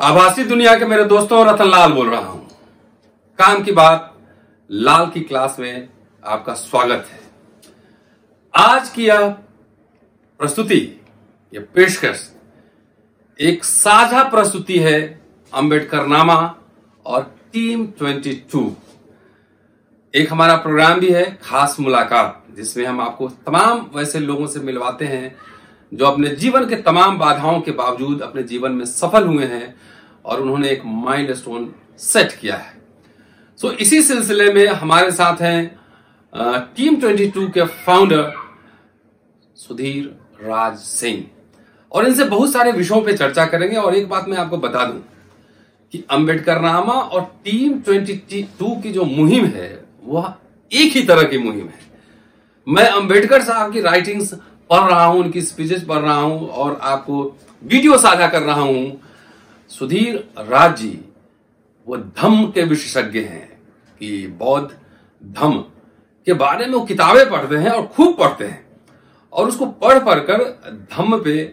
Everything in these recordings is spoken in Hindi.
आभासी दुनिया के मेरे दोस्तों रतन लाल बोल रहा हूँ। काम की बात, लाल की क्लास में आपका स्वागत है। आज की यह प्रस्तुति, यह पेशकश, एक साझा प्रस्तुति है अंबेडकर नामा और टीम 22 एक हमारा प्रोग्राम भी है, खास मुलाकात, जिसमें हम आपको तमाम वैसे लोगों से मिलवाते हैं, जो अपने जीवन के तमाम बाधाओं के बावजूद अपने जीवन में सफल हुए हैं और उन्होंने एक माइंड स्टोन सेट किया है। सो इसी सिलसिले में हमारे साथ हैं टीम 22 के फाउंडर सुधीर राज सिंह। और इनसे बहुत सारे विषयों पे चर्चा करेंगे और एक बात मैं आपको बता दूँ कि अंबेडकर नामा और टीम 22 की जो मुहिम है, वह एक ही तरह की मुहिम है। मैं अंबेडकर साहब की राइटिंग्स पढ़ रहा हूँ, उनकी स्पीचेस पढ़ रहा हूँ और आपको वीडियो साझा कर रहा हूँ। सुधीर राज जी, वो धम्म के विशेषज्ञ हैं कि बौद्ध धम्म के बारे में वो किताबें पढ़ते हैं और खूब पढ़ते हैं। और उसको पढ़ पढ़ कर धम्म पे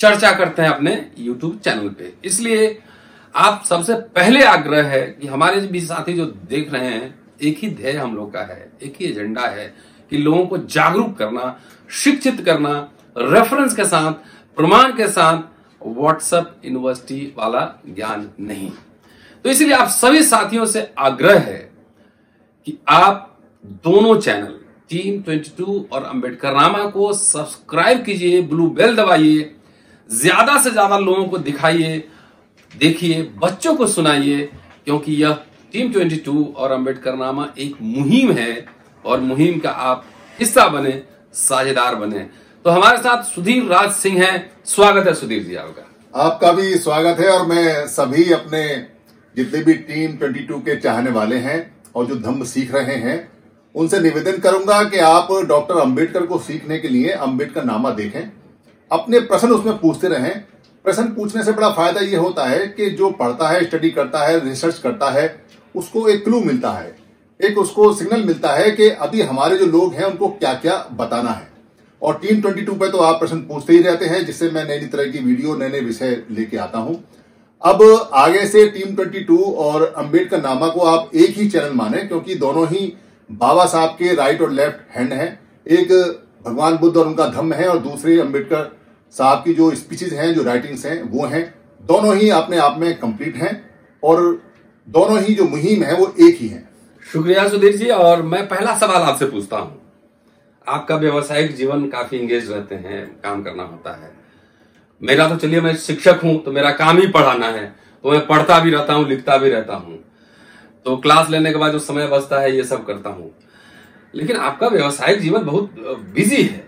चर्चा करते हैं अपने YouTube चैनल पे। इसलिए आप सबसे पहले आग्रह है कि हमारे भी साथी जो देख रहे हैं, एक ही ध्येय हम लोग का है, एक ही एजेंडा है कि लोगों को जागरूक करना, शिक्षित करना रेफरेंस के साथ, प्रमाण के साथ व्हाट्सएप यूनिवर्सिटी वाला ज्ञान नहीं। तो इसलिए आप सभी साथियों से आग्रह है कि आप दोनों चैनल टीम 22 और अंबेडकर रामा को सब्सक्राइब कीजिए ब्लू बेल दबाइए, ज़्यादा से ज़्यादा लोगों को दिखाइए देखिए, बच्चों को सुनाइए, क्योंकि यह टीम 22 और अंबेडकर नामा एक मुहिम है, और मुहिम का आप हिस्सा बने, साझेदार बने। तो हमारे साथ सुधीर राज सिंह हैं। स्वागत है सुधीर जी आपका। आपका भी स्वागत है, और मैं सभी अपने जितने भी टीम 22 के चाहने वाले हैं, और जो धम्म सीख रहे हैं, उनसे निवेदन करूँगा कि आप डॉक्टर अंबेडकर को सीखने के लिए अंबेडकर नामा देखें। अपने प्रश्न उसमें पूछते रहें प्रश्न पूछने से बड़ा फ़ायदा ये होता है कि जो पढ़ता है स्टडी करता है रिसर्च करता है, उसको एक क्लू मिलता है। एक उसको सिग्नल मिलता है कि अभी हमारे जो लोग हैं, उनको क्या क्या बताना है। और टीम 22 पे तो आप प्रश्न पूछते ही रहते हैं, जिससे मैं नई नई तरह की वीडियो नए नए विषय लेके आता हूँ। अब आगे से टीम 22 और अंबेडकर नामा को आप एक ही चैनल माने, क्योंकि दोनों ही बाबा साहब के राइट और लेफ़्ट हैंड हैं। एक भगवान बुद्ध और उनका धम्म है, और दूसरे अंबेडकर साहब की जो स्पीचेज हैं, जो राइटिंग्स हैं, वो हैं। दोनों ही अपने आप में कंप्लीट हैं और दोनों ही जो मुहिम है, वो एक ही है। शुक्रिया सुधीर जी, और मैं पहला सवाल आपसे पूछता हूँ। आपका व्यवसायिक जीवन काफ़ी इंगेज रहते हैं, काम करना होता है। मेरा तो चलिए, मैं शिक्षक हूँ तो मेरा काम ही पढ़ाना है तो मैं पढ़ता भी रहता हूँ, लिखता भी रहता हूँ। तो क्लास लेने के बाद जो समय बचता है, ये सब करता हूँ। लेकिन आपका व्यवसायिक जीवन बहुत बिज़ी है।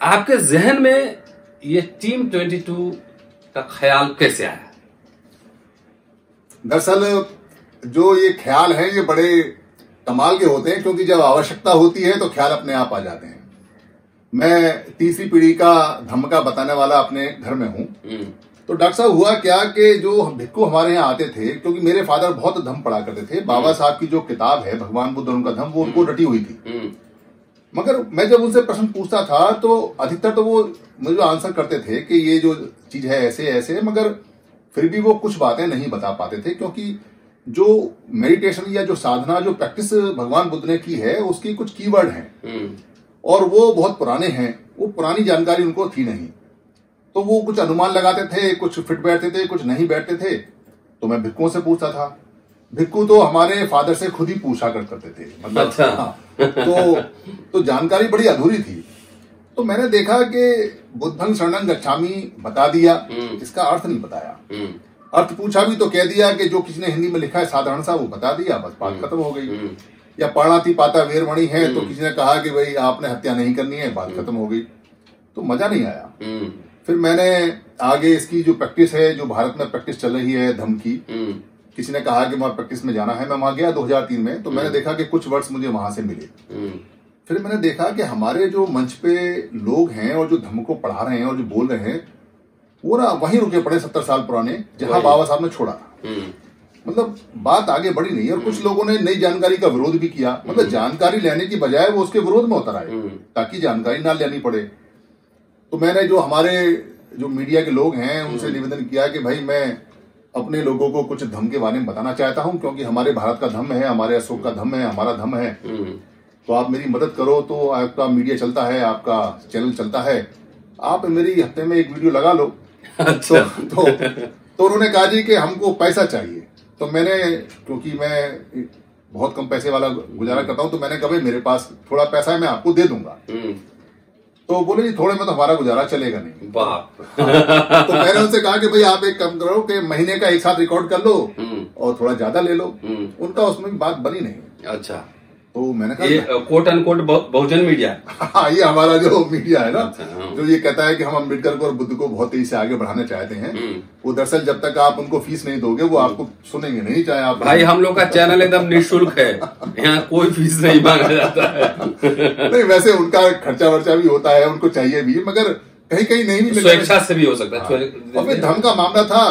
आपके जहन में ये टीम 22 का ख्याल कैसे आया? दरअसल जो ये ख्याल है ये बड़े कमाल के होते हैं क्योंकि जब आवश्यकता होती है तो ख्याल अपने आप आ जाते हैं। मैं तीसरी पीढ़ी का धमका बताने वाला अपने घर में हूँ। हम्म, तो डॉक्टर साहब हुआ क्या कि जो भिक्खू हमारे यहाँ आते थे क्योंकि मेरे फादर बहुत धम पढ़ा करते थे बाबा साहब की जो किताब है भगवान बुद्ध उनका धम वो उनको रटी हुई थी। हम्म, मगर मैं जब उनसे प्रश्न पूछता था तो अधिकतर तो वो मुझे आंसर करते थे कि ये जो चीज़ है ऐसे ऐसे मगर फिर भी वो कुछ बातें नहीं बता पाते थे क्योंकि जो मेडिटेशन या जो साधना जो प्रैक्टिस भगवान बुद्ध ने की है उसकी कुछ कीवर्ड हैं। हम्म, और वो बहुत पुराने हैं वो पुरानी जानकारी उनको थी नहीं। तो वो कुछ अनुमान लगाते थे कुछ फिट बैठते थे कुछ नहीं बैठते थे। तो मैं भिक्कुओं से पूछता था भिक्कू तो हमारे फादर से खुद ही पूछा कर करते थे मतलब अच्छा। हाँ, तो तो जानकारी बड़ी अधूरी थी। तो मैंने देखा कि बुद्धं शरणं गच्छामी बता दिया। हम्म। इसका अर्थ नहीं बताया। हम्म, अर्थ पूछा भी तो कह दिया कि जो किसी ने हिंदी में लिखा है साधारण सा वो बता दिया बस बात खत्म हो गई। हम्म, या पाणाती पाता वीरमणि है तो किसी ने कहा कि भाई आपने हत्या नहीं करनी है बात खत्म हो गई। तो मज़ा नहीं आया। हम्म, फिर मैंने आगे इसकी जो प्रैक्टिस है जो भारत में प्रैक्टिस चल रही है धम की हम्म, किसी ने कहा कि वहाँ प्रैक्टिस में जाना है मैं वहाँ गया 2003 में तो मैंने देखा कि कुछ वर्ड्स मुझे वहाँ से मिले। हम्म, फिर मैंने देखा कि हमारे जो मंच पे लोग हैं और जो धम्म को पढ़ा रहे हैं और जो बोल रहे हैं वो ना वहीं रुके पड़े सत्तर साल पुराने जहाँ बाबा साहब ने छोड़ा। हम्म, मतलब बात आगे बढ़ी नहीं और कुछ लोगों ने नई जानकारी का विरोध भी किया। मतलब जानकारी लेने की बजाय वो उसके विरोध में उतर आए ताकि जानकारी ना लेनी पड़े। तो मैंने जो हमारे जो मीडिया के लोग हैं उनसे निवेदन किया कि भाई मैं अपने लोगों को कुछ धम के बारे में बताना चाहता हूँ क्योंकि हमारे भारत का धम है हमारे अशोक का धम है हमारा धम है। तो आप मेरी मदद करो तो आपका मीडिया चलता है आपका चैनल चलता है। आप मेरी हफ़्ते में एक वीडियो लगा लो। अच्छा। तो, तो तो उन्होंने कहा जी कि हमको पैसा चाहिए। तो मैंने क्योंकि मैं बहुत कम पैसे वाला गुजारा करता हूँ तो मैंने कहा मेरे पास थोड़ा पैसा है मैं आपको दे दूँगा। हम्म, तो बोले जी थोड़े में तो हमारा गुजारा चलेगा नहीं। बाप तो मैंने उनसे कहा कि भाई आप एक काम करो कि महीने का एक साथ रिकॉर्ड कर लो हम्म, और थोड़ा ज़्यादा ले लो। हम्म। उनका उसमें बात बनी नहीं। अच्छा। तो मैंने कहा ये कोट अनकोट बहुजन मीडिया हाँ। ये हमारा जो मीडिया है ना अच्छा, हाँ। जो ये कहता है कि हम अंबेडकर को और बुद्ध को बहुत तेज़ी से आगे बढ़ाना चाहते हैं हम्म। वो दरअसल जब तक आप उनको फ़ीस नहीं दोगे वो आपको सुनेंगे नहीं चाहे आप भाई हम लोग का चैनल एकदम निःशुल्क है। यहाँ कोई फ़ीस नहीं मांगा जाता है। नहीं वैसे उनका खर्चा वर्चा भी होता है उनको चाहिए भी मगर कहीं कहीं नहीं भी स्वेच्छा से भी हो सकता है स्वे- धम का मामला था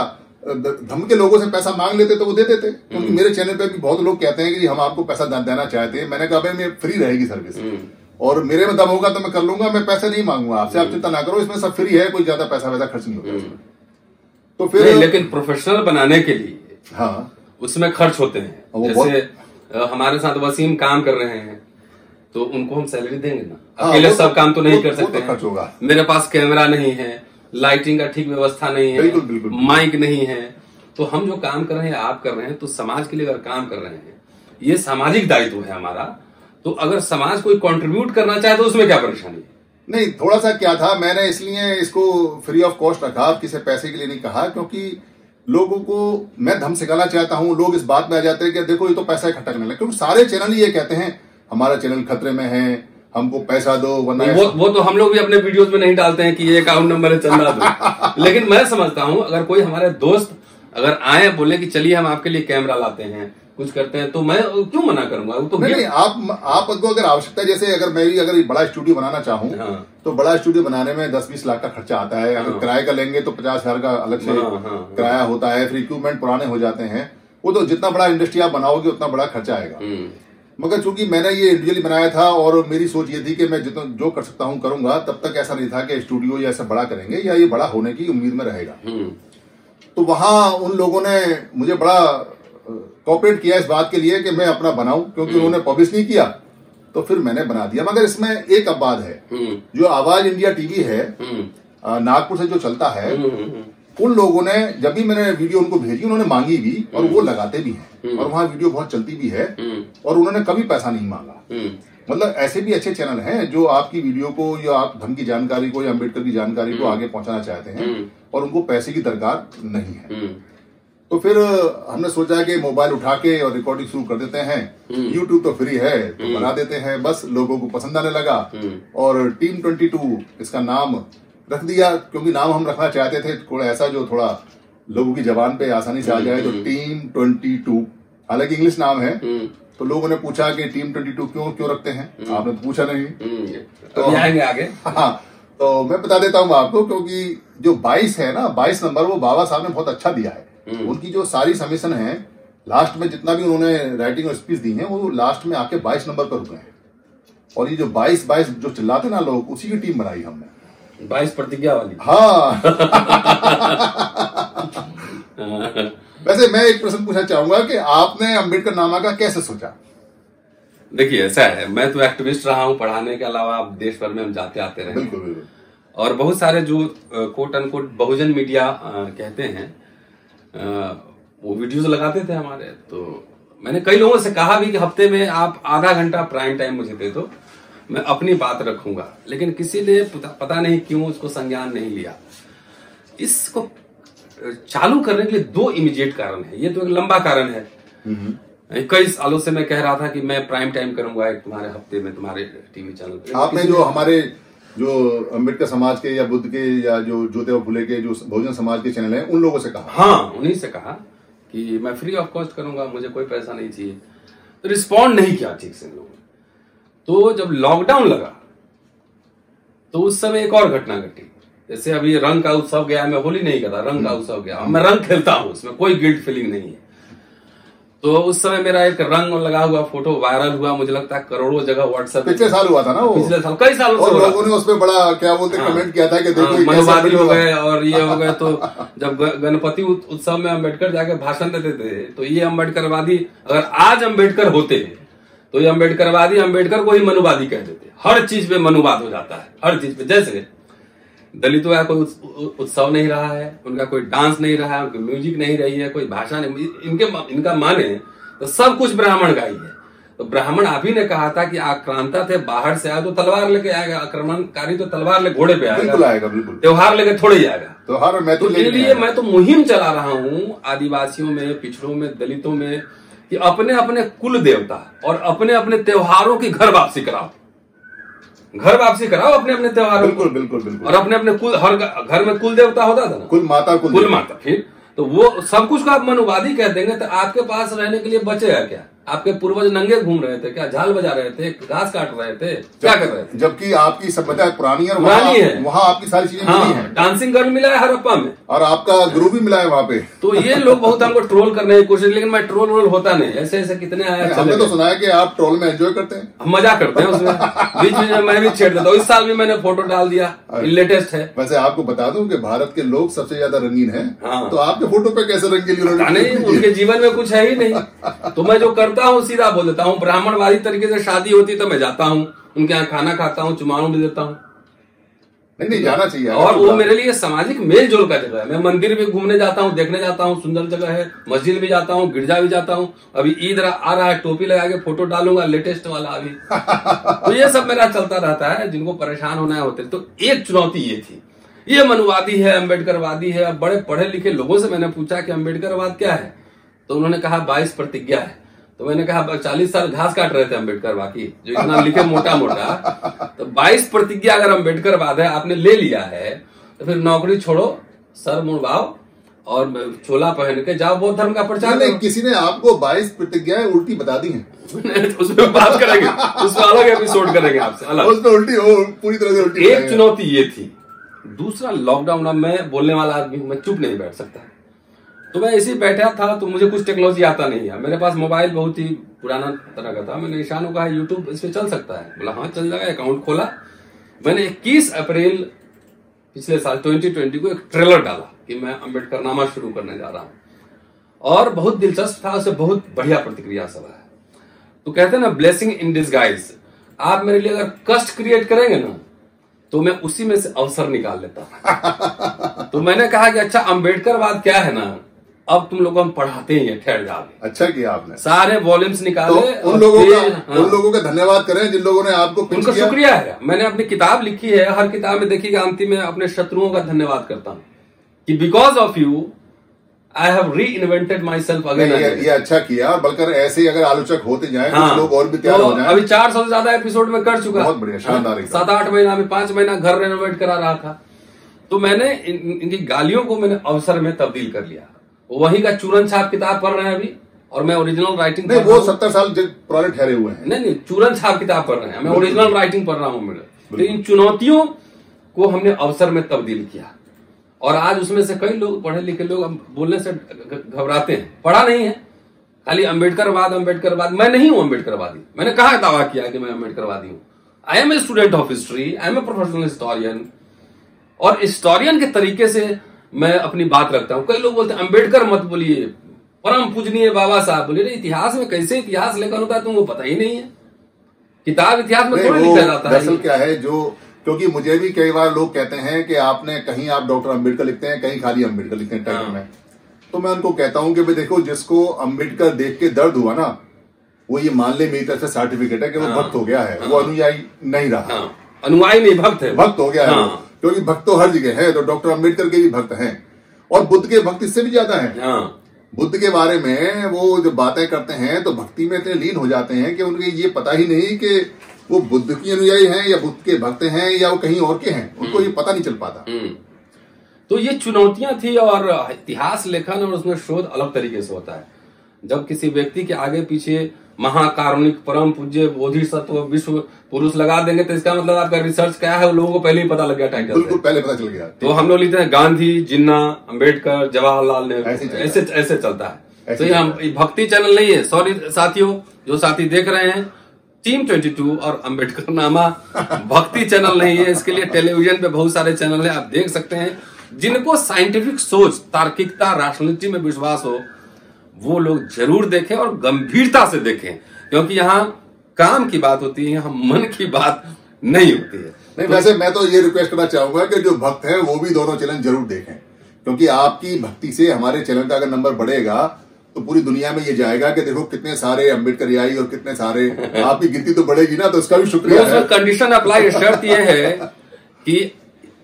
धम के लोगों से पैसा मांग लेते तो वो दे देते। क्योंकि मेरे चैनल पे भी बहुत लोग कहते हैं कि हम आपको पैसा देना चाहते हैं। मैंने कहा भाई मैं फ्री रहेगी सर्विस और मेरे में दम होगा तो मैं कर लूँगा मैं पैसे नहीं मांगूँगा। आपसे आप चिंता ना करो इसमें सब फ्री है कोई ज़्यादा पैसा वैसा खर्च नहीं होता। इसमें। तो फिर लेकिन प्रोफेशनल बनाने के लिए हाँ। उसमें खर्च होते हैं। जैसे हमारे साथ वसीम काम कर रहे हैं तो उनको हम सैलरी देंगे ना। हाँ, अकेले वो सब तो- काम तो नहीं कर सकते तो खर्च होगा। मेरे पास कैमरा नहीं है लाइटिंग का ठीक व्यवस्था नहीं है बिल्कुल, बिल्कुल। माइक नहीं है। तो हम जो काम कर रहे हैं आप कर रहे हैं तो समाज के लिए अगर काम कर रहे हैं ये सामाजिक दायित्व है हमारा तो अगर समाज कोई कंट्रीब्यूट करना चाहे तो उसमें क्या परेशानी है? नहीं थोड़ा सा क्या था मैंने इसलिए इसको फ्री ऑफ़ कॉस्ट रखा आप किसी पैसे के लिए नहीं कहा क्योंकि लोगों को मैं धम सिखाना चाहता हूँ लोग इस बात में आ जाते हैं कि देखो ये तो पैसा इकट्ठा करने लगे। क्योंकि सारे चैनल ये कहते हैं हमारा चैनल खतरे में है हमको पैसा दो वरना वो वो तो हम लोग भी अपने वीडियोस में नहीं डालते हैं कि ये अकाउंट नंबर है चंदा दो। लेकिन मैं समझता हूँ अगर कोई हमारे दोस्त अगर आए बोले कि चलिए हम आपके लिए कैमरा लाते हैं कुछ करते हैं तो मैं क्यों मना करूँगा? वो तो नहीं नहीं आप आपको अगर आवश्यकता है जैसे अगर मैं भी अगर बड़ा स्टूडियो बनाना चाहूँ हाँ। तो बड़ा स्टूडियो बनाने में दस बीस लाख का खर्चा आता है। अगर किराए का लेंगे तो पचास हज़ार का अलग से हाँ, हाँ, हाँ। किराया होता है फिर इक्विपमेंट पुराने हो जाते हैं। वो तो जितना बड़ा इंडस्ट्री आप बनाओगे उतना बड़ा खर्चा आएगा। हम्म, मगर चूँकि मैंने ये इंडिविजुअली बनाया था और मेरी सोच ये थी कि मैं जितना जो कर सकता हूँ करूँगा तब तक ऐसा नहीं था कि स्टूडियो या ऐसा बड़ा करेंगे या ये बड़ा होने की उम्मीद में रहेगा। हम्म, तो वहाँ उन लोगों ने मुझे बड़ा कॉपरेट किया इस बात के लिए कि मैं अपना बनाऊँ क्योंकि उन्होंने पब्लिश नहीं किया तो फिर मैंने बना दिया। मगर इसमें एक अपवाद है हम्म, जो आवाज़ इंडिया टीवी है हम्म, नागपुर से जो चलता है हम्म, हम्म, उन लोगों ने जब भी मैंने वीडियो उनको भेजी उन्होंने मांगी भी और वो लगाते भी हैं। और वहाँ वीडियो बहुत चलती भी है हम्म, और उन्होंने कभी पैसा नहीं मांगा। हम्म, मतलब ऐसे भी अच्छे चैनल हैं जो आपकी वीडियो को या आप धम की जानकारी को या अंबेडकर की जानकारी को आगे पहुंचाना चाहते हैं और उनको पैसे की दरकार नहीं है। हम्म, तो फिर हमने सोचा कि मोबाइल उठा के और रिकॉर्डिंग शुरू कर देते हैं। यूट्यूब तो फ्री है तो बना देते हैं। बस लोगों को पसंद आने लगा। और टीम 22 इसका नाम रख दिया क्योंकि नाम हम रखना चाहते थे थोड़ा ऐसा जो थोड़ा लोगों की जबान पे आसानी से आ जाए तो टीम 22 हालाँकि इंग्लिश नाम है तो लोगों ने पूछा कि टीम 22 क्यों क्यों रखते हैं? आपने तो पूछा नहीं। हम्म। अभी आएँगे आगे। हाँ तो मैं बता देता हूँ आपको क्योंकि जो 22 है ना 22 नंबर वो बाबा साहब ने बहुत अच्छा दिया है। उनकी जो सारी समीशन है लास्ट में जितना भी उन्होंने राइटिंग और स्पीच दी है वो लास्ट में आके 22 नंबर पर रुके हैं। और ये जो 22 22 जो चिल्लाते ना लोग उसी की टीम बनाई हमने। बाईस प्रतिज्ञा वाली। हाँ। वैसे मैं एक प्रश्न पूछना चाहूँगा कि आपने अंबेडकर नामा का कैसे सोचा? देखिए ऐसा है मैं तो एक्टिविस्ट रहा हूँ पढ़ाने के अलावा आप देश भर में हम जाते आते रहे। बिल्कुल बिल्कुल। और बहुत सारे जो कोट अनकोट बहुजन मीडिया कहते हैं वो वीडियोस लगाते थे हमारे तो मैंने कई लोगों से कहा भी कि हफ़्ते में आप आधा घंटा प्राइम टाइम मुझे दे दो। मैं अपनी बात रखूँगा। लेकिन किसी ने पता, नहीं क्यों उसको संज्ञान नहीं लिया। इसको चालू करने के लिए दो इमीडिएट कारण है। ये तो एक लंबा कारण है। कई सालों से मैं कह रहा था कि मैं प्राइम टाइम करूँगा एक तुम्हारे हफ़्ते में तुम्हारे टीवी चैनल पे। आपने जो हमारे जो अंबेडकर समाज के या बुद्ध के या जो ज्योतिबा फुले के जो बहुजन समाज के चैनल हैं उन लोगों से कहा। हाँ उन्हीं से कहा कि मैं फ्री ऑफ़ कॉस्ट करूँगा मुझे कोई पैसा नहीं चाहिए। तो रिस्पॉन्ड नहीं किया ठीक से लोगों तो जब लॉकडाउन लगा तो उस समय एक और घटना घटी। जैसे अभी रंग का उत्सव गया मैं होली नहीं कहता रंग का उत्सव गया। मैं रंग खेलता हूँ उसमें कोई गिल्ट फीलिंग नहीं है। तो उस समय मेरा एक रंग लगा हुआ फ़ोटो वायरल हुआ मुझे लगता है करोड़ों जगह व्हाट्सएप पिछले साल हुआ था ना वो? पिछले साल कई सालों से और लोगों ने उस पर बड़ा क्या बोलते हाँ, कमेंट किया था कि देखो हाँ, मनोवादी हो गए और ये हो गए तो जब गणपति उत्सव में अंबेडकर जाके भाषण देते थे तो ये अम्बेडकरवादी अगर आज अंबेडकर होते तो ये अम्बेडकरवादी अंबेडकर को ही मनुवादी कह देते हर चीज़ पे मनुवाद हो जाता है हर चीज़ पे। जैसे दलितों का कोई उत्सव नहीं रहा है उनका कोई डांस नहीं रहा है उनकी म्यूज़िक नहीं रही है कोई भाषा नहीं इनके इनका माने तो सब कुछ ब्राह्मण का ही है। तो ब्राह्मण आप ही ने कहा था कि आक्रांता थे बाहर से आए तो तलवार लेके आएगा आक्रमणकारी तो तलवार ले घोड़े पे आएगा। बिल्कुल आएगा बिल्कुल। त्योहार लेके थोड़े ही आएगा। तो हर मैं तो तो इसलिए मैं तो मुहिम चला रहा हूँ आदिवासियों में पिछड़ों में दलितों में कि अपने अपने कुल देवता और अपने अपने त्योहारों की घर वापसी कराओ। घर वापसी कराओ अपने अपने त्योहार बिल्कुल बिल्कुल बिल्कुल। और अपने अपने कुल हर घर में कुल देवता होता था ना? कुल माता कुल कुल माता फिर? तो वो सब कुछ का आप मनुवादी कह देंगे तो आपके पास रहने के लिए बचेगा क्या? आपके पूर्वज नंगे घूम रहे थे क्या झाल बजा रहे थे घास काट रहे थे क्या कर रहे थे? जबकि आपकी सभ्यता पुरानी है और पुरानी वहाँ है। वहाँ आपकी सारी चीज़ें हाँ हैं। डांसिंग गर्ल मिला है हरप्पा में। और आपका गुरु भी मिला है वहाँ पे। तो ये लोग बहुत हमको ट्रोल करने की कोशिश लेकिन मैं ट्रोल वोल होता नहीं। ऐसे ऐसे कितने आया हमने तो। सुना है कि आप ट्रोल में एंजॉय करते हैं। मज़ा करते हैं उसमें। बीच में मैं भी छेड़ देता हूँ। इस साल भी मैंने फ़ोटो डाल दिया। लेटेस्ट है। वैसे आपको बता दूँ कि भारत के लोग सबसे ज़्यादा रंगीन हैं। हाँ। तो आपके फ़ोटो पे कैसे पता नहीं उनके जीवन में कुछ है ही नहीं। तो मैं जो करता हूँ सीधा बोल देता हूँ। ब्राह्मणवादी तरीके से शादी होती तो मैं जाता हूँ। उनके यहाँ खाना खाता हूँ चुमाऊ भी देता हूँ। नहीं नहीं जाना चाहिए और वो मेरे लिए सामाजिक मेल जोल का जगह है। मैं मंदिर भी घूमने जाता हूँ देखने जाता हूँ सुंदर जगह है। मस्जिद भी जाता हूँ गिरजा भी जाता हूँ। अभी ईद आ रहा है टोपी लगा के फ़ोटो डालूँगा लेटेस्ट वाला अभी। तो ये सब मेरा चलता रहता है जिनको परेशान होना है होते तो एक चुनौती ये थी। ये मनुवादी है अम्बेडकरवादी है। बड़े पढ़े लिखे लोगों से मैंने पूछा कि अम्बेडकरवाद क्या है? तो उन्होंने कहा बाईस प्रतिज्ञा है। तो मैंने कहा चालीस साल घास काट रहे थे अंबेडकर बाकी जो इतना लिखे मोटा मोटा तो बाईस प्रतिज्ञा अगर अम्बेडकरवाद है आपने ले लिया है तो फिर नौकरी छोड़ो सर मुड़वाओ और छोला पहन के जाओ बौद्ध धर्म का प्रचार नहीं, किसी ने आपको 22 प्रतिज्ञाएँ उल्टी बता दी हैं। उसमें बात करेंगे उसमें अलग एपिसोड करेंगे आपसे अलग। उसमें उल्टी वो पूरी तरह से उल्टी एक चुनौती ये थी दूसरा लॉकडाउन अब मैं बोलने वाला आदमी मैं चुप नहीं बैठ सकता। तो मैं ऐसे बैठा था तो मुझे कुछ टेक्नोलॉजी आता नहीं है। मेरे पास मोबाइल बहुत ही पुराना तरह का था। मैंने ईशान को कहा यूट्यूब इस चल सकता है। बोला हाँ चल जाएगा अकाउंट खोला। मैंने 21 अप्रैल पिछले साल 2020 को एक ट्रेलर डाला कि मैं अंबेडकर नामा शुरू करने जा रहा हूँ। और बहुत दिलचस्प था, उसे बहुत बढ़िया प्रतिक्रिया सब है। तो कहते हैं ना ब्लेसिंग इन डिसगाइज आप मेरे लिए अगर कष्ट क्रिएट करेंगे ना तो मैं उसी में से अवसर निकाल लेता तो मैंने कहा कि अच्छा अम्बेडकरवाद क्या है ना? अब तुम लोग हम पढ़ाते हैं ठहर जाओ। अच्छा किया आपने। सारे वॉल्यूम्स तो निकाले उन लोगों का हाँ। उन लोगों का धन्यवाद करें जिन लोगों ने आपको उनका शुक्रिया है। मैंने अपनी किताब लिखी है। हर किताब में देखिएगा अंतिम में अपने शत्रुओं का धन्यवाद करता हूँ कि because of you I have reinvented myself again ये अच्छा किया बल्कि ऐसे ही अगर आलोचक होते जाए हाँ, लोग और भी तैयार तो हो जाए। अभी चार सौ से ज़्यादा एपिसोड में कर चुका। बहुत बढ़िया, शानदार। सात आठ महीना में पाँच महीना घर रेनोवेट करा रहा था। तो मैंने इन, इनकी गालियों को मैंने अवसर में तब्दील कर लिया। वही का चूरन छाप किताब पढ़ रहे हैं अभी और मैं ओरिजिनल राइटिंग नहीं वो सत्तर साल पुराने ठहरे हुए हैं। नहीं नहीं चूरन छाप किताब पढ़ रहे हैं। मैं ओरिजिनल राइटिंग पढ़ रहा हूँ मेरे तो इन चुनौतियों को हमने अवसर में तब्दील किया। और आज उसमें से कई लोग पढ़े लिखे लोग बोलने से घबराते हैं। पढ़ा नहीं है। खाली अम्बेडकरवाद अम्बेडकरवाद मैं नहीं हूँ अम्बेडकरवादी मैंने कहा दावा किया कि मैं अम्बेडकरवादी हूँ। I am a student of history I am a professional historian और हिस्टोरियन के तरीके से मैं अपनी बात रखता हूँ। कई लोग बोलते हैं अंबेडकर मत बोलिए। परम पूजनीय बाबा साहब बोलिए। "अरे, इतिहास में कैसे इतिहास लेखन होता है तुमको पता ही नहीं है। किताब इतिहास में नहीं, थोड़ी लिखा जाता है। क्या है जो क्योंकि मुझे भी कई बार लोग कहते हैं कि आपने कहीं आप डॉक्टर अंबेडकर लिखते हैं कहीं खाली अंबेडकर लिखते हैं टाइटल हाँ। में। तो मैं उनको कहता हूँ कि भाई देखो जिसको अंबेडकर देख के दर्द हुआ ना वो ये मान ले मेरी तरफ़ से सर्टिफिकेट है कि वो हाँ। भक्त हो गया है। वो अनुयायी नहीं रहा। हाँ। अनुयायी नहीं भक्त है। भक्त हो गया है। हाँ। क्योंकि भक्त तो हर जगह है तो डॉक्टर अंबेडकर के भी भक्त हैं। और बुद्ध के भक्त इससे भी ज़्यादा हैं। हाँ। बुद्ध के बारे में वो जब बातें करते हैं तो भक्ति में इतने लीन हो जाते हैं कि उनके ये पता ही नहीं कि वो बुद्ध की अनुयायी हैं या बुद्ध के भक्त हैं या वो कहीं और के हैं। उनको ये पता नहीं चल पाता। हम्म। तो ये चुनौतियाँ थी और इतिहास लेखन और उसमें शोध अलग तरीके से होता है। जब किसी व्यक्ति के आगे पीछे महाकारुणिक परम पूज्य बोधि सत्व विश्व पुरुष लगा देंगे। तो इसका मतलब आपका रिसर्च क्या है? लोगों को पहले ही पता लग गया टाइटल बिल्कुल पहले पता चल गया। तो हम लोग लिखते हैं गांधी जिन्ना अंबेडकर जवाहरलाल नेहरू। ऐसे ऐसे चलता है। तो ये हम भक्ति चैनल नहीं है। सॉरी साथियों जो साथी देख रहे हैं टीम 22 और अंबेडकर नामा भक्ति चैनल नहीं है। इसके लिए टेलीविज़न पे बहुत सारे चैनल है आप देख सकते हैं। जिनको साइंटिफिक सोच तार्किकता राजनीति में विश्वास हो वो लोग ज़रूर देखें और गंभीरता से देखें क्योंकि यहाँ काम की बात होती है यहाँ मन की बात नहीं होती है। नहीं वैसे मैं तो ये रिक्वेस्ट करना चाहूँगा कि जो भक्त है वो भी दोनों चैनल ज़रूर देखें क्योंकि आपकी भक्ति से हमारे चैनल का अगर नंबर बढ़ेगा तो पूरी दुनिया में ये जाएगा कि देखो कितने सारे अंबेडकर आई और कितने सारे आपकी गिनती तो बढ़ेगी ना तो उसका भी शुक्रिया कंडीशन अप्लाई शर्त यह है कि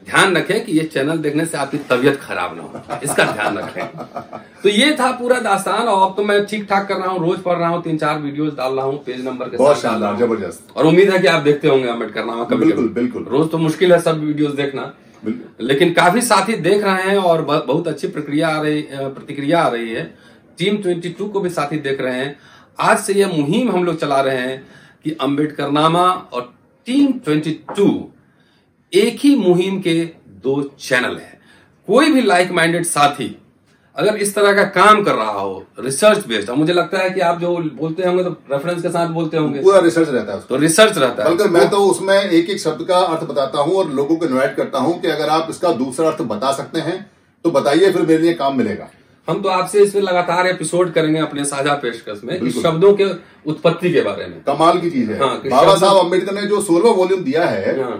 ध्यान रखें कि ये चैनल देखने से आपकी तबीयत खराब ना हो। इसका ध्यान रखें। तो ये था पूरा दास्तान और अब तो मैं ठीक ठाक कर रहा हूँ रोज पढ़ रहा हूँ तीन चार वीडियोस डाल रहा हूँ पेज नंबर के बहुत साथ ज़बरदस्त। और उम्मीद है कि आप देखते होंगे अंबेडकर नामा कभी बिल्कुल। बिल्कुल। रोज तो मुश्किल है सब वीडियोस देखना। लेकिन काफ़ी साथी देख रहे हैं और बहुत अच्छी प्रक्रिया आ रही प्रतिक्रिया आ रही है। टीम 22 को भी साथी देख रहे हैं। आज से यह मुहिम हम लोग चला रहे हैं कि अंबेडकर नामा और टीम 22 एक ही मुहिम के दो चैनल हैं। कोई भी लाइक माइंडेड साथी अगर इस तरह का काम कर रहा हो रिसर्च बेस्ड और मुझे लगता है कि आप जो बोलते होंगे तो रेफरेंस के साथ बोलते होंगे। पूरा रिसर्च रहता है तो रिसर्च रहता है। बल्कि मैं तो उसमें एक एक शब्द का अर्थ बताता हूँ और लोगों को इन्वाइट करता हूँ कि अगर आप इसका दूसरा अर्थ बता सकते हैं तो बताइए फिर मेरे लिए काम मिलेगा। हम तो आपसे इसमें लगातार एपिसोड करेंगे अपने साझा पेशकश में इस शब्दों के उत्पत्ति के बारे में। कमाल की चीज़ है। हाँ, बाबा साहब अंबेडकर ने जो सोलवा वॉल्यूम दिया है हाँ,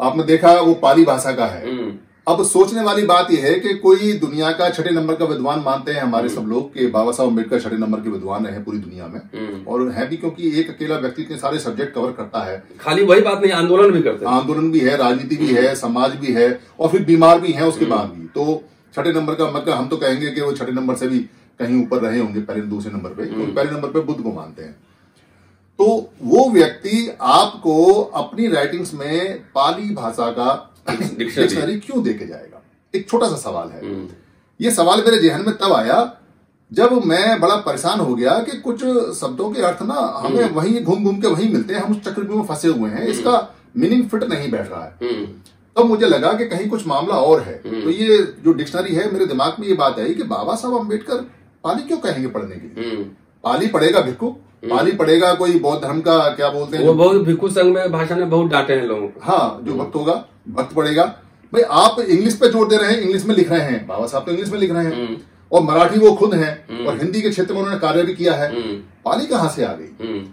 आपने देखा वो पाली भाषा का है। हम्म, अब सोचने वाली बात यह है कि कोई दुनिया का छठे नंबर का विद्वान मानते हैं हमारे सब लोग कि बाबा साहब अंबेडकर छठे नंबर के विद्वान रहे पूरी दुनिया में। हम्म। और है भी क्योंकि एक अकेला व्यक्ति इतने सारे सब्जेक्ट कवर करता है। खाली वही बात नहीं आंदोलन भी करते हैं। आंदोलन भी है राजनीति भी है समाज भी है और फिर बीमार भी है उसके बाद भी। तो छठे नंबर का मतलब हम तो कहेंगे कि वो छठे नंबर से भी कहीं ऊपर रहे होंगे पहले दूसरे नंबर पे। क्योंकि पहले नंबर पे बुद्ध को मानते हैं। तो वो व्यक्ति आपको अपनी राइटिंग्स में पाली भाषा का डिक्शनरी क्यों देके जाएगा? एक छोटा सा सवाल है। हम्म, ये सवाल मेरे जहन में तब आया जब मैं बड़ा परेशान हो गया कि कुछ शब्दों के अर्थ ना हमें वहीं घूम घूम के वहीं मिलते हैं हम उस चक्रव्यूह में फंसे हुए हैं इसका मीनिंग फिट नहीं बैठ रहा है। हम्म, तब मुझे लगा कि कहीं कुछ मामला और है। तो ये जो डिक्शनरी है मेरे दिमाग में ये बात आई कि बाबा साहब अंबेडकर पाली क्यों कहेंगे पढ़ने के लिए? हम्म। पाली पढ़ेगा भिक्खु। पाली पड़ेगा कोई बौद्ध धर्म का क्या बोलते हैं? वो बहुत भिक्खु संघ में भाषा ने बहुत डांटे हैं लोगों को। हाँ जो भक्त होगा भक्त पढ़ेगा भाई आप इंग्लिश पे ज़ोर दे रहे हैं इंग्लिश में लिख रहे हैं। बाबा साहब तो इंग्लिश में लिख रहे हैं। और मराठी वो खुद हैं और हिंदी के क्षेत्र में उन्होंने कार्य भी किया है। हम्म, पाली कहाँ से आ गई? हम्म,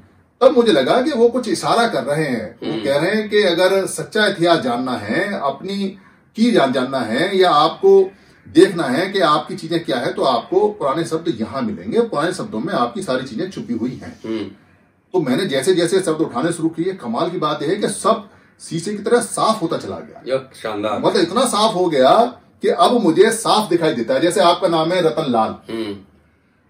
तब मुझे लगा कि वो कुछ इशारा कर रहे हैं। वो कह रहे हैं कि अगर सच्चा इतिहास जानना है अपनी की जान जानना है या आपको देखना है कि आपकी चीज़ें क्या है तो आपको पुराने शब्द यहाँ मिलेंगे। पुराने शब्दों में आपकी सारी चीज़ें छुपी हुई हैं। हम्म, तो मैंने जैसे जैसे शब्द उठाने शुरू किए कमाल की बात यह है कि सब शीशे की तरह साफ़ होता चला गया। शानदार। मतलब इतना साफ़ हो गया कि अब मुझे साफ़ दिखाई देता है। जैसे आपका नाम है रतन लाल। हम्म,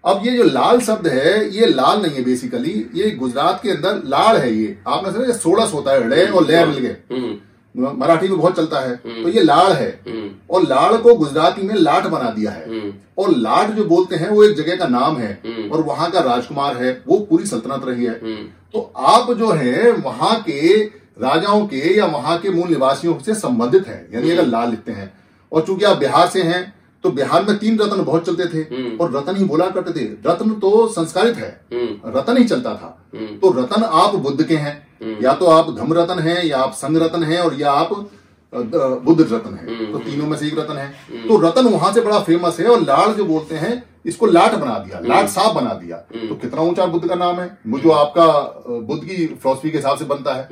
अब ये जो लाल शब्द है ये लाल नहीं है बेसिकली ये गुजरात के अंदर लाल है ये। आपने सोलस होता है और ले मिल गए। हम्म, मराठी में बहुत चलता है। तो ये लाड़ है। हम्म, और लाड़ को गुजराती में लाट बना दिया है। हम्म, और लाट जो बोलते हैं वो एक जगह का नाम है। हम्म। और वहाँ का राजकुमार है। वो पूरी सल्तनत रही है। हम्म, तो आप जो है वहाँ के राजाओं के या वहाँ के मूल निवासियों से संबंधित है। यानी अगर लाल लिखते हैं। और चूँकि आप बिहार से हैं तो बिहार में तीन रत्न बहुत चलते थे हम्म। और रतन ही बोला करते थे। रत्न तो संस्कारित है। हम्म, रतन ही चलता था। हम्म। तो रतन आप बुद्ध के हैं। या तो आप धम रतन हैं या आप संग रतन हैं और या आप बुद्ध रतन है। तो तीनों में से एक रतन है। तो रतन वहाँ से बड़ा फ़ेमस है और लाड़ जो बोलते हैं इसको लाट बना दिया लाट साफ़ बना दिया। तो कितना ऊँचा बुद्ध का नाम है? जो आपका बुद्ध की फिलोसफी के हिसाब से बनता है।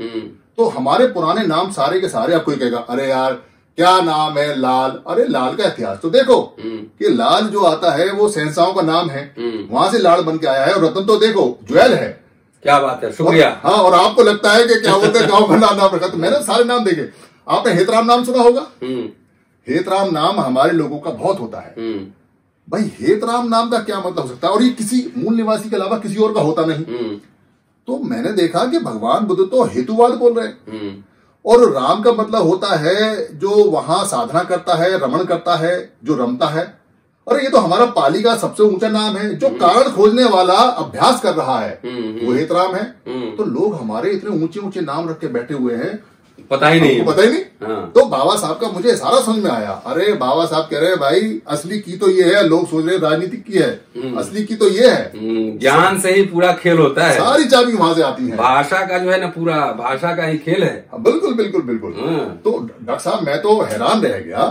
तो हमारे पुराने नाम सारे के सारे आपको कहेगा अरे यार क्या नाम है लाल? अरे लाल का इतिहास तो देखो कि लाल जो आता है वो सहनसाओं का नाम है। वहाँ से लाल बन के आया है और रतन तो देखो ज्वेल है। क्या बात है शुक्रिया। हाँ और आपको लगता है कि क्या बोलते हैं गाँव का नाम नाम रखा। तो मैंने सारे नाम देखे। आपने हेतराम नाम सुना होगा? हम्म, हेतराम नाम हमारे लोगों का बहुत होता है। हम्म, भाई हेतराम नाम का क्या मतलब हो सकता है? और ये किसी मूल निवासी के अलावा किसी और का होता नहीं। हम्म, तो मैंने देखा कि भगवान बुद्ध तो हेतुवाद बोल रहे हैं। हम्म, और राम का मतलब होता है जो वहाँ साधना करता है रमण करता है जो रमता है। और ये तो हमारा पाली का सबसे ऊँचा नाम है जो कारण खोजने वाला अभ्यास कर रहा है। वो वो हेतराम है। हम्म। तो लोग हमारे इतने ऊँचे ऊँचे नाम रख के बैठे हुए हैं पता ही नहीं पता ही नहीं? हाँ। तो बाबा साहब का मुझे सारा समझ में आया। अरे बाबा साहब कह रहे हैं भाई असली की तो ये है लोग सोच रहे हैं राजनीतिक की है। असली की तो ये है। हम्म, ज्ञान से ही पूरा खेल होता है। सारी चाबी वहाँ से आती है। भाषा का जो है ना पूरा भाषा का ही खेल है बिल्कुल बिल्कुल बिल्कुल। हाँ। तो डॉक्टर साहब मैं तो हैरान रह गया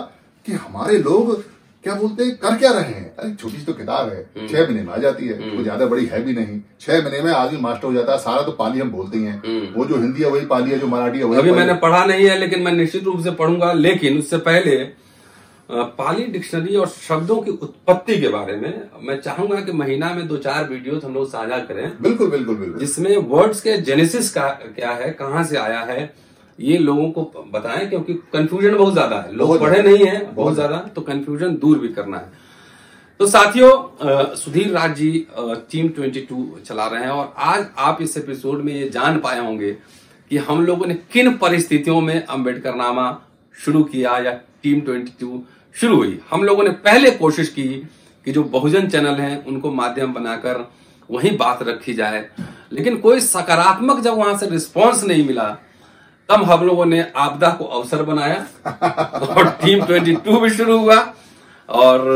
कि हमारे लोग क्या बोलते हैं? कर क्या रहे हैं? अरे छोटी सी तो किताब है। हम्म। छह महीने में आ जाती है। वो ज़्यादा बड़ी है भी नहीं। छह महीने में आदमी मास्टर हो जाता है। सारा तो पाली हम बोलते हैं वो जो हिंदी है वही पाली है जो मराठी है वही हम्म। अभी मैंने पढ़ा नहीं है लेकिन मैं निश्चित रूप से पढ़ूँगा। लेकिन उससे पहले पाली डिक्शनरी और शब्दों की उत्पत्ति के बारे में मैं चाहूँगा कि महीना में दो चार वीडियो हम लोग साझा करें। बिल्कुल बिल्कुल बिल्कुल। जिसमें वर्ड्स के जेनेसिस का क्या है कहाँ से आया है ये लोगों को बताएँ क्योंकि कंफ्यूजन बहुत ज़्यादा है। लोग पढ़े नहीं है बहुत ज़्यादा। तो कंफ्यूजन दूर भी करना है। तो साथियों सुधीर राज जी टीम 22 चला रहे हैं और आज आप इस एपिसोड में ये जान पाए होंगे कि हम लोगों ने किन परिस्थितियों में अंबेडकर नामा शुरू किया या टीम 22 शुरू हुई। हम लोगों ने पहले कोशिश की कि जो बहुजन चैनल हैं उनको माध्यम बनाकर वही बात रखी जाए लेकिन कोई सकारात्मक जब वहाँ से रिस्पॉन्स नहीं मिला तब हम लोगों ने आपदा को अवसर बनाया और टीम 22 भी शुरू हुआ और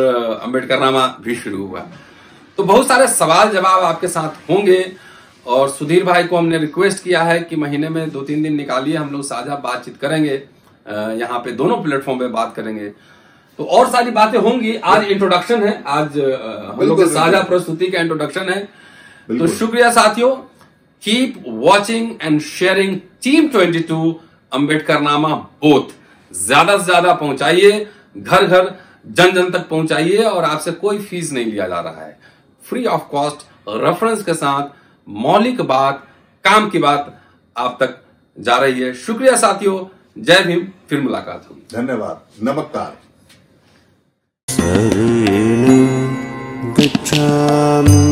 अंबेडकर नामा भी शुरू हुआ। तो बहुत सारे सवाल जवाब आपके साथ होंगे और सुधीर भाई को हमने रिक्वेस्ट किया है कि महीने में दो तीन दिन निकालिए हम लोग साझा बातचीत करेंगे यहाँ पे दोनों प्लेटफॉर्म पे बात करेंगे। तो और सारी बातें होंगी आज इंट्रोडक्शन है आज हम लोग साझा प्रस्तुति का इंट्रोडक्शन है। तो शुक्रिया साथियों keep watching and sharing team 22 Ambedkarnama both ज़्यादा से ज़्यादा पहुंचाइए घर घर जन जन तक पहुंचाइए और आपसे कोई फ़ीस नहीं लिया जा रहा है। फ्री ऑफ़ कॉस्ट रेफरेंस के साथ मौलिक बात काम की बात आप तक जा रही है। शुक्रिया साथियों जय भीम फिर मुलाकात होगी। धन्यवाद। नमस्कार। गच्छामि